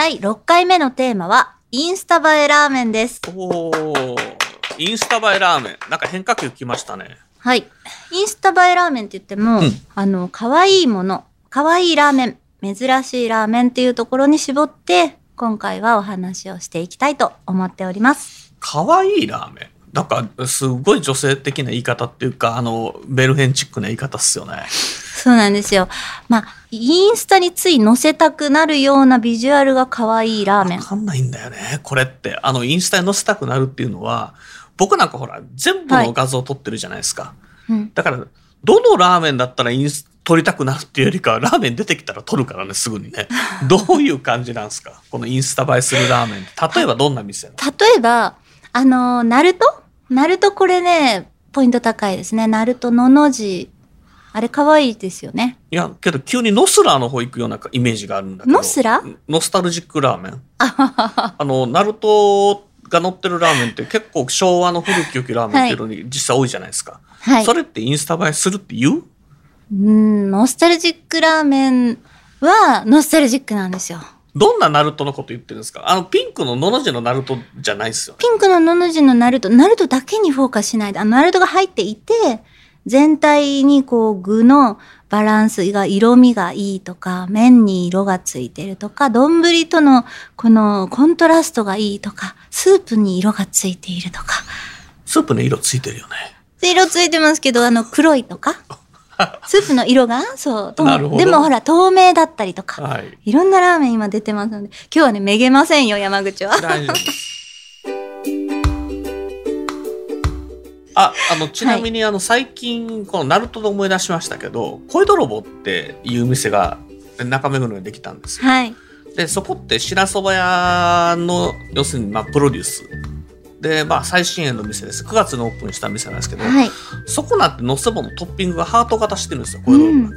第6回目のテーマはインスタ映えラーメンです。おー。インスタ映えラーメン。なんか変化球きましたね。はい。インスタ映えラーメンって言っても、うん。あの、可愛いもの、可愛いラーメン、珍しいラーメンっていうところに絞って、今回はお話をしていきたいと思っております。可愛いラーメン？なんかすごい女性的な言い方っていうかあのベルヘンチックな言い方っすよね。そうなんですよ。まあ、インスタについ載せたくなるようなビジュアルが可愛いラーメン。わ。かんないんだよね。これって。あのインスタに載せたくなるっていうのは僕なんかほら全部の画像を撮ってるじゃないですか、うん。だからどのラーメンだったらインス撮りたくなるっていうよりかはラーメン出てきたら撮るからねすぐにね。どういう感じなんですか？このインスタ映えするラーメン例えばどんな店例えば、あの、ナルト？ナルトこれね、ポイント高いですね。ナルトのの字。あれ可愛いですよね。いやけど急にノスラーの方行くようなイメージがあるんだけどノスラノスタルジックラーメンあのナルトが乗ってるラーメンって結構昭和の古き良きラーメンっていうのに実際多いじゃないですか、はい。それってインスタ映えするって言う？うん、ノスタルジックラーメンはノスタルジックなんですよ。どんなナルトのこと言ってるんですか？あのピンクののの字のナルトじゃないですよね。ピンクののの字のナルト、ナルトだけにフォーカスしない。で、あのナルトが入っていて、全体にこう具のバランスが色味がいいとか、麺に色がついてるとか、丼とのこのコントラストがいいとか、スープに色がついているとか、スープの色ついてるよね。色ついてますけど、あの黒いとか、スープの色が、そう、でもほら透明だったりとか、はいいろんなラーメン今出てますので、今日はね、めげませんよ、山口は。あ、あの、ちなみに、あの、最近、このナルトで思い出しましたけど、恋泥棒っていう店が中目黒にできたんですよ。はい。で、そこって白蕎麦屋の、要するに、まあ、プロデュース。で、まあ、最新鋭の店です。9月にオープンした店なんですけど、はい。そこなんて乗せ物トッピングがハート型してるんですよ、恋泥棒。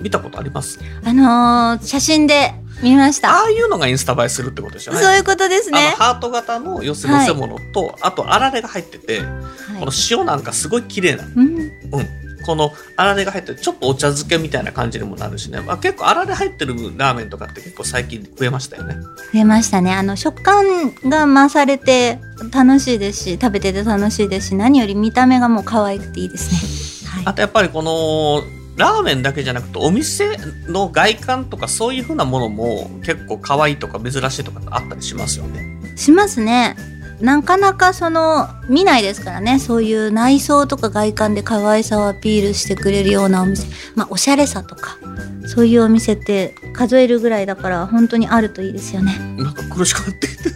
見たことあります？あのー写真で見ました。ああいうのがインスタ映えするってことですよね。そういうことですね。ハート型の要するに乗せ物と、あとあられが入ってて、はいこの塩なんかすごい綺麗な、うん、うん、このあられが入ってるちょっとお茶漬けみたいな感じにもなるしね、まあ、結構あられ入ってるラーメンとかって結構最近増えましたよね増えましたね。あの食感が増されて楽しいですし、食べてて楽しいですし、何より見た目がもう可愛くていいですね。はい。あとやっぱりこのラーメンだけじゃなくてお店の外観とかそういう風なものも結構可愛いとか珍しいとかってあったりしますよねしますね。なかなかその見ないですからね。そういう内装とか外観で可愛さをアピールしてくれるようなお店。まあおしゃれさとかそういうお店って数えるぐらいだから本当にあるといいですよね。なんか苦しくなって。苦し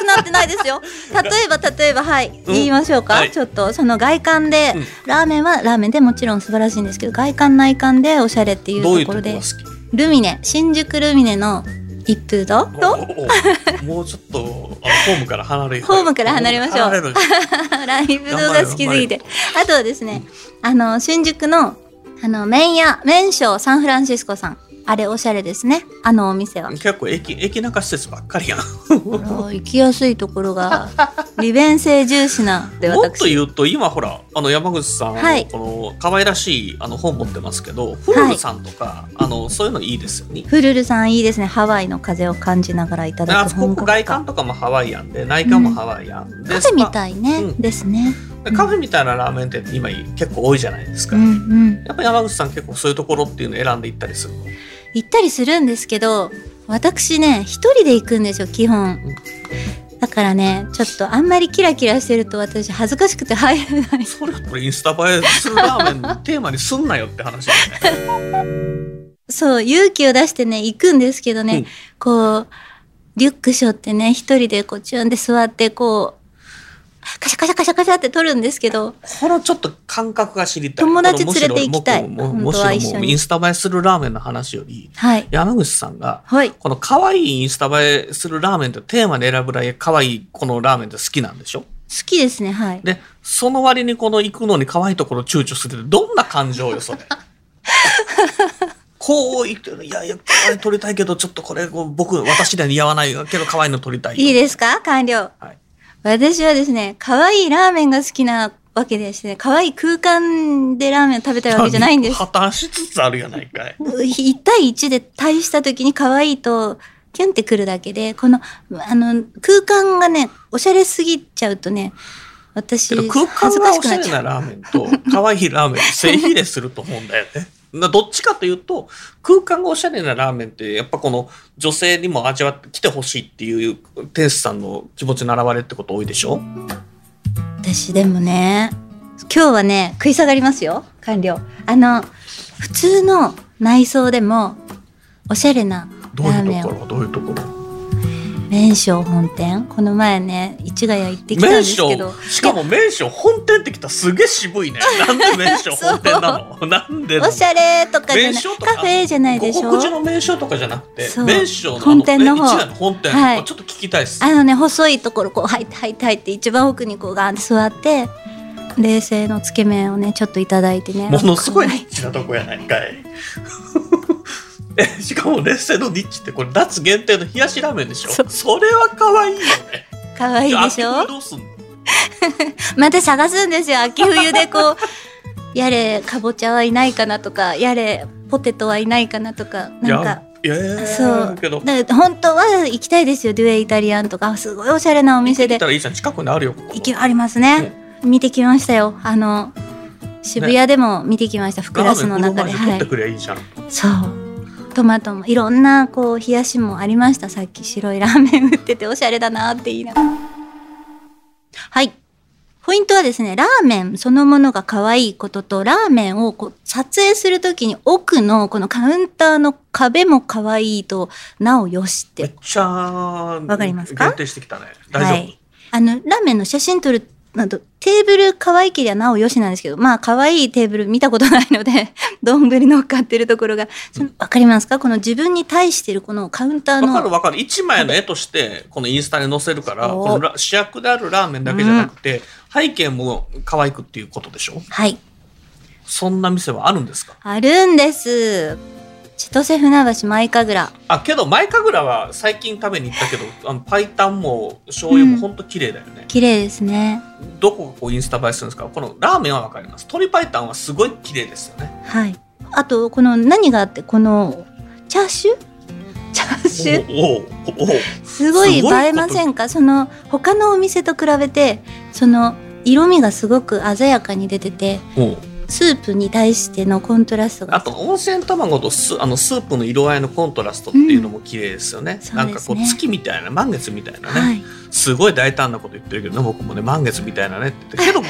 くなってないですよ。例えば例えばはい、うん。言いましょうか、はい。ちょっとその外観で、うん。ラーメンはラーメンでもちろん素晴らしいんですけど外観内観でおしゃれっていうとことろでルミネ新宿ルミネの一風堂と？もうちょっとホームから離れホームから離れましょうライブ動が好きすぎて。あとはですね、あの、新宿の、あの、麺屋、麺匠サンフランシスコさん。あれおしゃれですね。あのお店は。結構駅駅中施設ばっかりやん行きやすいところが、利便性重視なんでもっと私。言うと今ほらあの山口さん、はいこの可愛らしいあの本持ってますけどフルルさんとか、あのそういうのいいですよね。フルルさんいいですね。ハワイの風を感じながらいただく本格外観化。とかもハワイアンで内観もハワイアン、でカフェみいたいね、うんですね。カフェみたいなラーメン店って今結構多いじゃないですか、うんうん。やっぱ山口さん結構そういうところっていうのを選んでいったりするの？行ったりするんですけど、私ね、一人で行くんですよ、基本。だからね、ちょっとあんまりキラキラしてると私恥ずかしくて入れない。それこれインスタ映えするラーメンのテーマにすんなよって話だよね そう、勇気を出してね、行くんですけどね、うんこう、リュック背負ってね、一人でこう、チュンで座って、こう、カシャカシャカシャカシャって撮るんですけど、このちょっと感覚が知りたい。友達連れて行きたいもしろもうインスタ映えするラーメンの話より、はい。山口さんが、はい。この可愛いインスタ映えするラーメンってテーマで選ぶぐらい可愛いこのラーメンって好きなんでしょ？好きですね、はい。で、その割にこの行くのに可愛いところ躊躇するってどんな感情よ、それ。こう言ってる、いやいや、可愛い撮りたいけど、ちょっとこれ、僕、私には似合わないけど、可愛いの撮りたいよ。いいですか？完了。はい。私はですね、可愛いラーメンが好きなわけでしてね、可愛い空間でラーメンを食べたいわけじゃないんです。破綻しつつあるやないかい。1対1で対した時に可愛いと、キュンってくるだけで、この、あの、空間がね、おしゃれすぎちゃうとね、私、空間恥ずかがおしゃれ。なラーメンと可愛いラーメン正比例すると思うんだよね。などっちかというと空間がおしゃれなラーメンってやっぱこの女性にも味わってきてほしいっていう店主さんの気持ちの表れってこと多いでしょ？私でもね、今日はね、食い下がりますよ、完了。あの、普通の内装でも、おしゃれなどうラーメンを。いうところどういうところ？麺匠本店？この前ね市ヶ谷行ってきたんで麺すけど。匠しかも麺匠本店ってきたらすげえ渋いね。なんで麺匠本店なの？なんでおしゃれとかじゃない。カフェじゃないでしょ？五国の名所とかじゃなくてそう。名所の本店の方。の本店、はい。ちょっと聞きたいです。あのね細いところこう入って入って入って一番奥にこうガーンって座って冷製のつけ麺をねちょっといただいてね。ものすごい。ニッチなとこやないかいえしかも劣勢のニッチってこれ夏限定の冷やしラーメンでしょ？そう。それは可愛いよね。可愛いでしょ？秋冬どうすんの？また探すんですよ。秋冬でこう やれかぼちゃはいないかなとかやれポテトはいないかなとかなんか。そう。けど。本当は行きたいですよ。デュエイタリアンとか。すごいおしゃれなお店で。見たらいいじゃん。近くにあるよ行きありますね、見てきましたよ。あの渋谷でも見てきました、フクラスの中で。はい。くればいいじゃん、そうトマトもいろんなこう冷やしもありました。さっき白いラーメン売ってておしゃれだなって言いながら。はい。ポイントはですねラーメンそのものが可愛いこととラーメンをこう撮影するときに奥のこのカウンターの壁も可愛いとなおよしっめってちゃわかりますか？限定してきたね。大丈夫、はい、あのラーメンの写真撮るなどテーブル可愛けりゃなおよしなんですけどまあ可愛いテーブル見たことないので 丼乗っかってるところがわかりますか？この自分に対してるこのカウンターのわかるわかる。一枚の絵としてこのインスタに載せるからこのラ主役であるラーメンだけじゃなくて、背景も可愛くっていうことでしょ？はい。そんな店はあるんですか？あるんです千歳船橋舞神楽。あけど前神楽は最近食べに行ったけどあのパイタンも醤油もほんと綺麗だよね、綺麗ですね。どこがこうインスタ映えするんですか？このラーメンはわかります。鶏パイタンはすごい綺麗ですよね。はい。あとこの何があってこのチャーシュー？チャーシュー？すごい映えませんか？その他のお店と比べてその色味がすごく鮮やかに出てておスープに対してのコントラストが。あと温泉卵とスあのスープの色合いのコントラストっていうのも綺麗ですよね、うんなんかこう月みたいな満月みたいなね、はい。すごい大胆なこと言ってるけどね僕もね満月みたいなねって言って。けど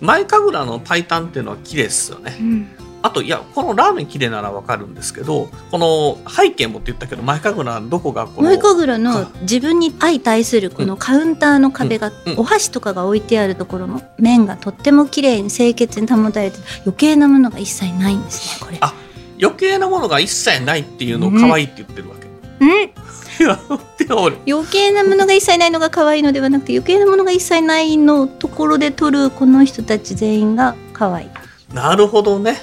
前神楽のパイタンっていうのは綺麗ですよね。うんあといやこのラーメン綺麗ならわかるんですけどこの背景もって言ったけど前神楽のどこがこの萌神楽の自分に相対するこのカウンターの壁が、お箸とかが置いてあるところの面がとっても綺麗に清潔に保たれて余計なものが一切ないんですねこれ。あ余計なものが一切ないっていうのを可愛いって言ってるわけ、うん。余計なものが一切ないのが可愛いのではなくて余計なものが一切ないのところで撮るこの人たち全員が可愛い。なるほどね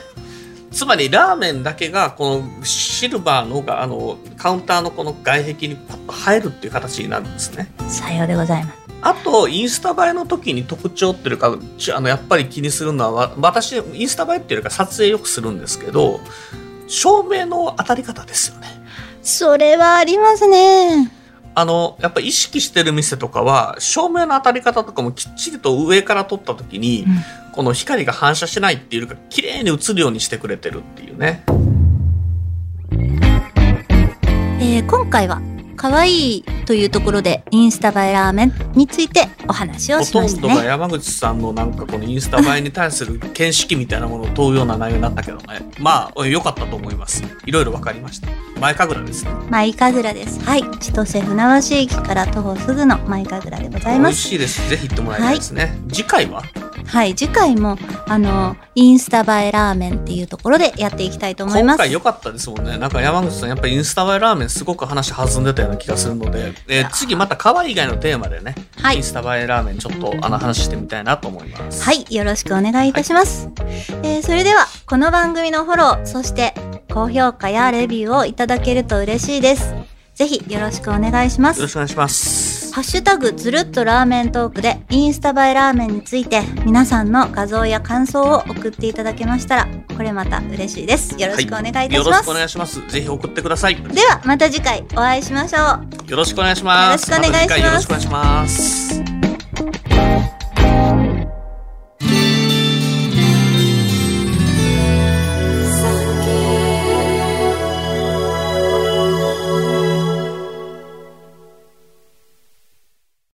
つまりラーメンだけがこのシルバーのがあのカウンターのこの外壁にパッと入るっていう形になるんですねさようでございます。あとインスタ映えの時に特徴っていうかちあのやっぱり気にするのはわ私インスタ映えっていうか撮影よくするんですけど照明の当たり方ですよねそれはありますね。あのやっぱ意識してる店とかは照明の当たり方とかもきっちりと上から撮った時に、この光が反射しないっていうか綺麗に映るようにしてくれてるっていうね。えー今回は可愛いというところでインスタ映えラーメンについてお話をほしまとんどがしたね。山口さんのなんかこのインスタ映えに対する見識みたいなものを問うような内容になったけどね。まあ、良かったと思います。いろいろ分かりました。前神楽ですね。舞神楽です。はい。千歳船橋駅から徒歩すぐの舞神楽でござい美味ます。しいです。ぜひ行ってもらいたいですね。次回ははい。次回も、あの、インスタ映えラーメンっていうところでやっていきたいと思います。今回良かったですもんね。なんか山口さん、やっぱりインスタ映えラーメンすごく話弾んでたような気がするので、えー次また可愛い以外のテーマでね、はいインスタ映えラーメンちょっとあの話してみたいなと思います。はい、よろしくお願いいたします。えーそれでは、この番組のフォロー、そして高評価やレビューをいただけると嬉しいです。ぜひよろしくお願いします。よろしくお願いします。ハッシュタグずるっとラーメントークでインスタ映えラーメンについて皆さんの画像や感想を送っていただけましたら、これまた嬉しいです。よろしくお願いいたします。よろしくお願いします。ぜひ送ってください。よでは、また次回お会いしましょう。ろしくお願いします。よろしくお願いしますよろしくお願いします。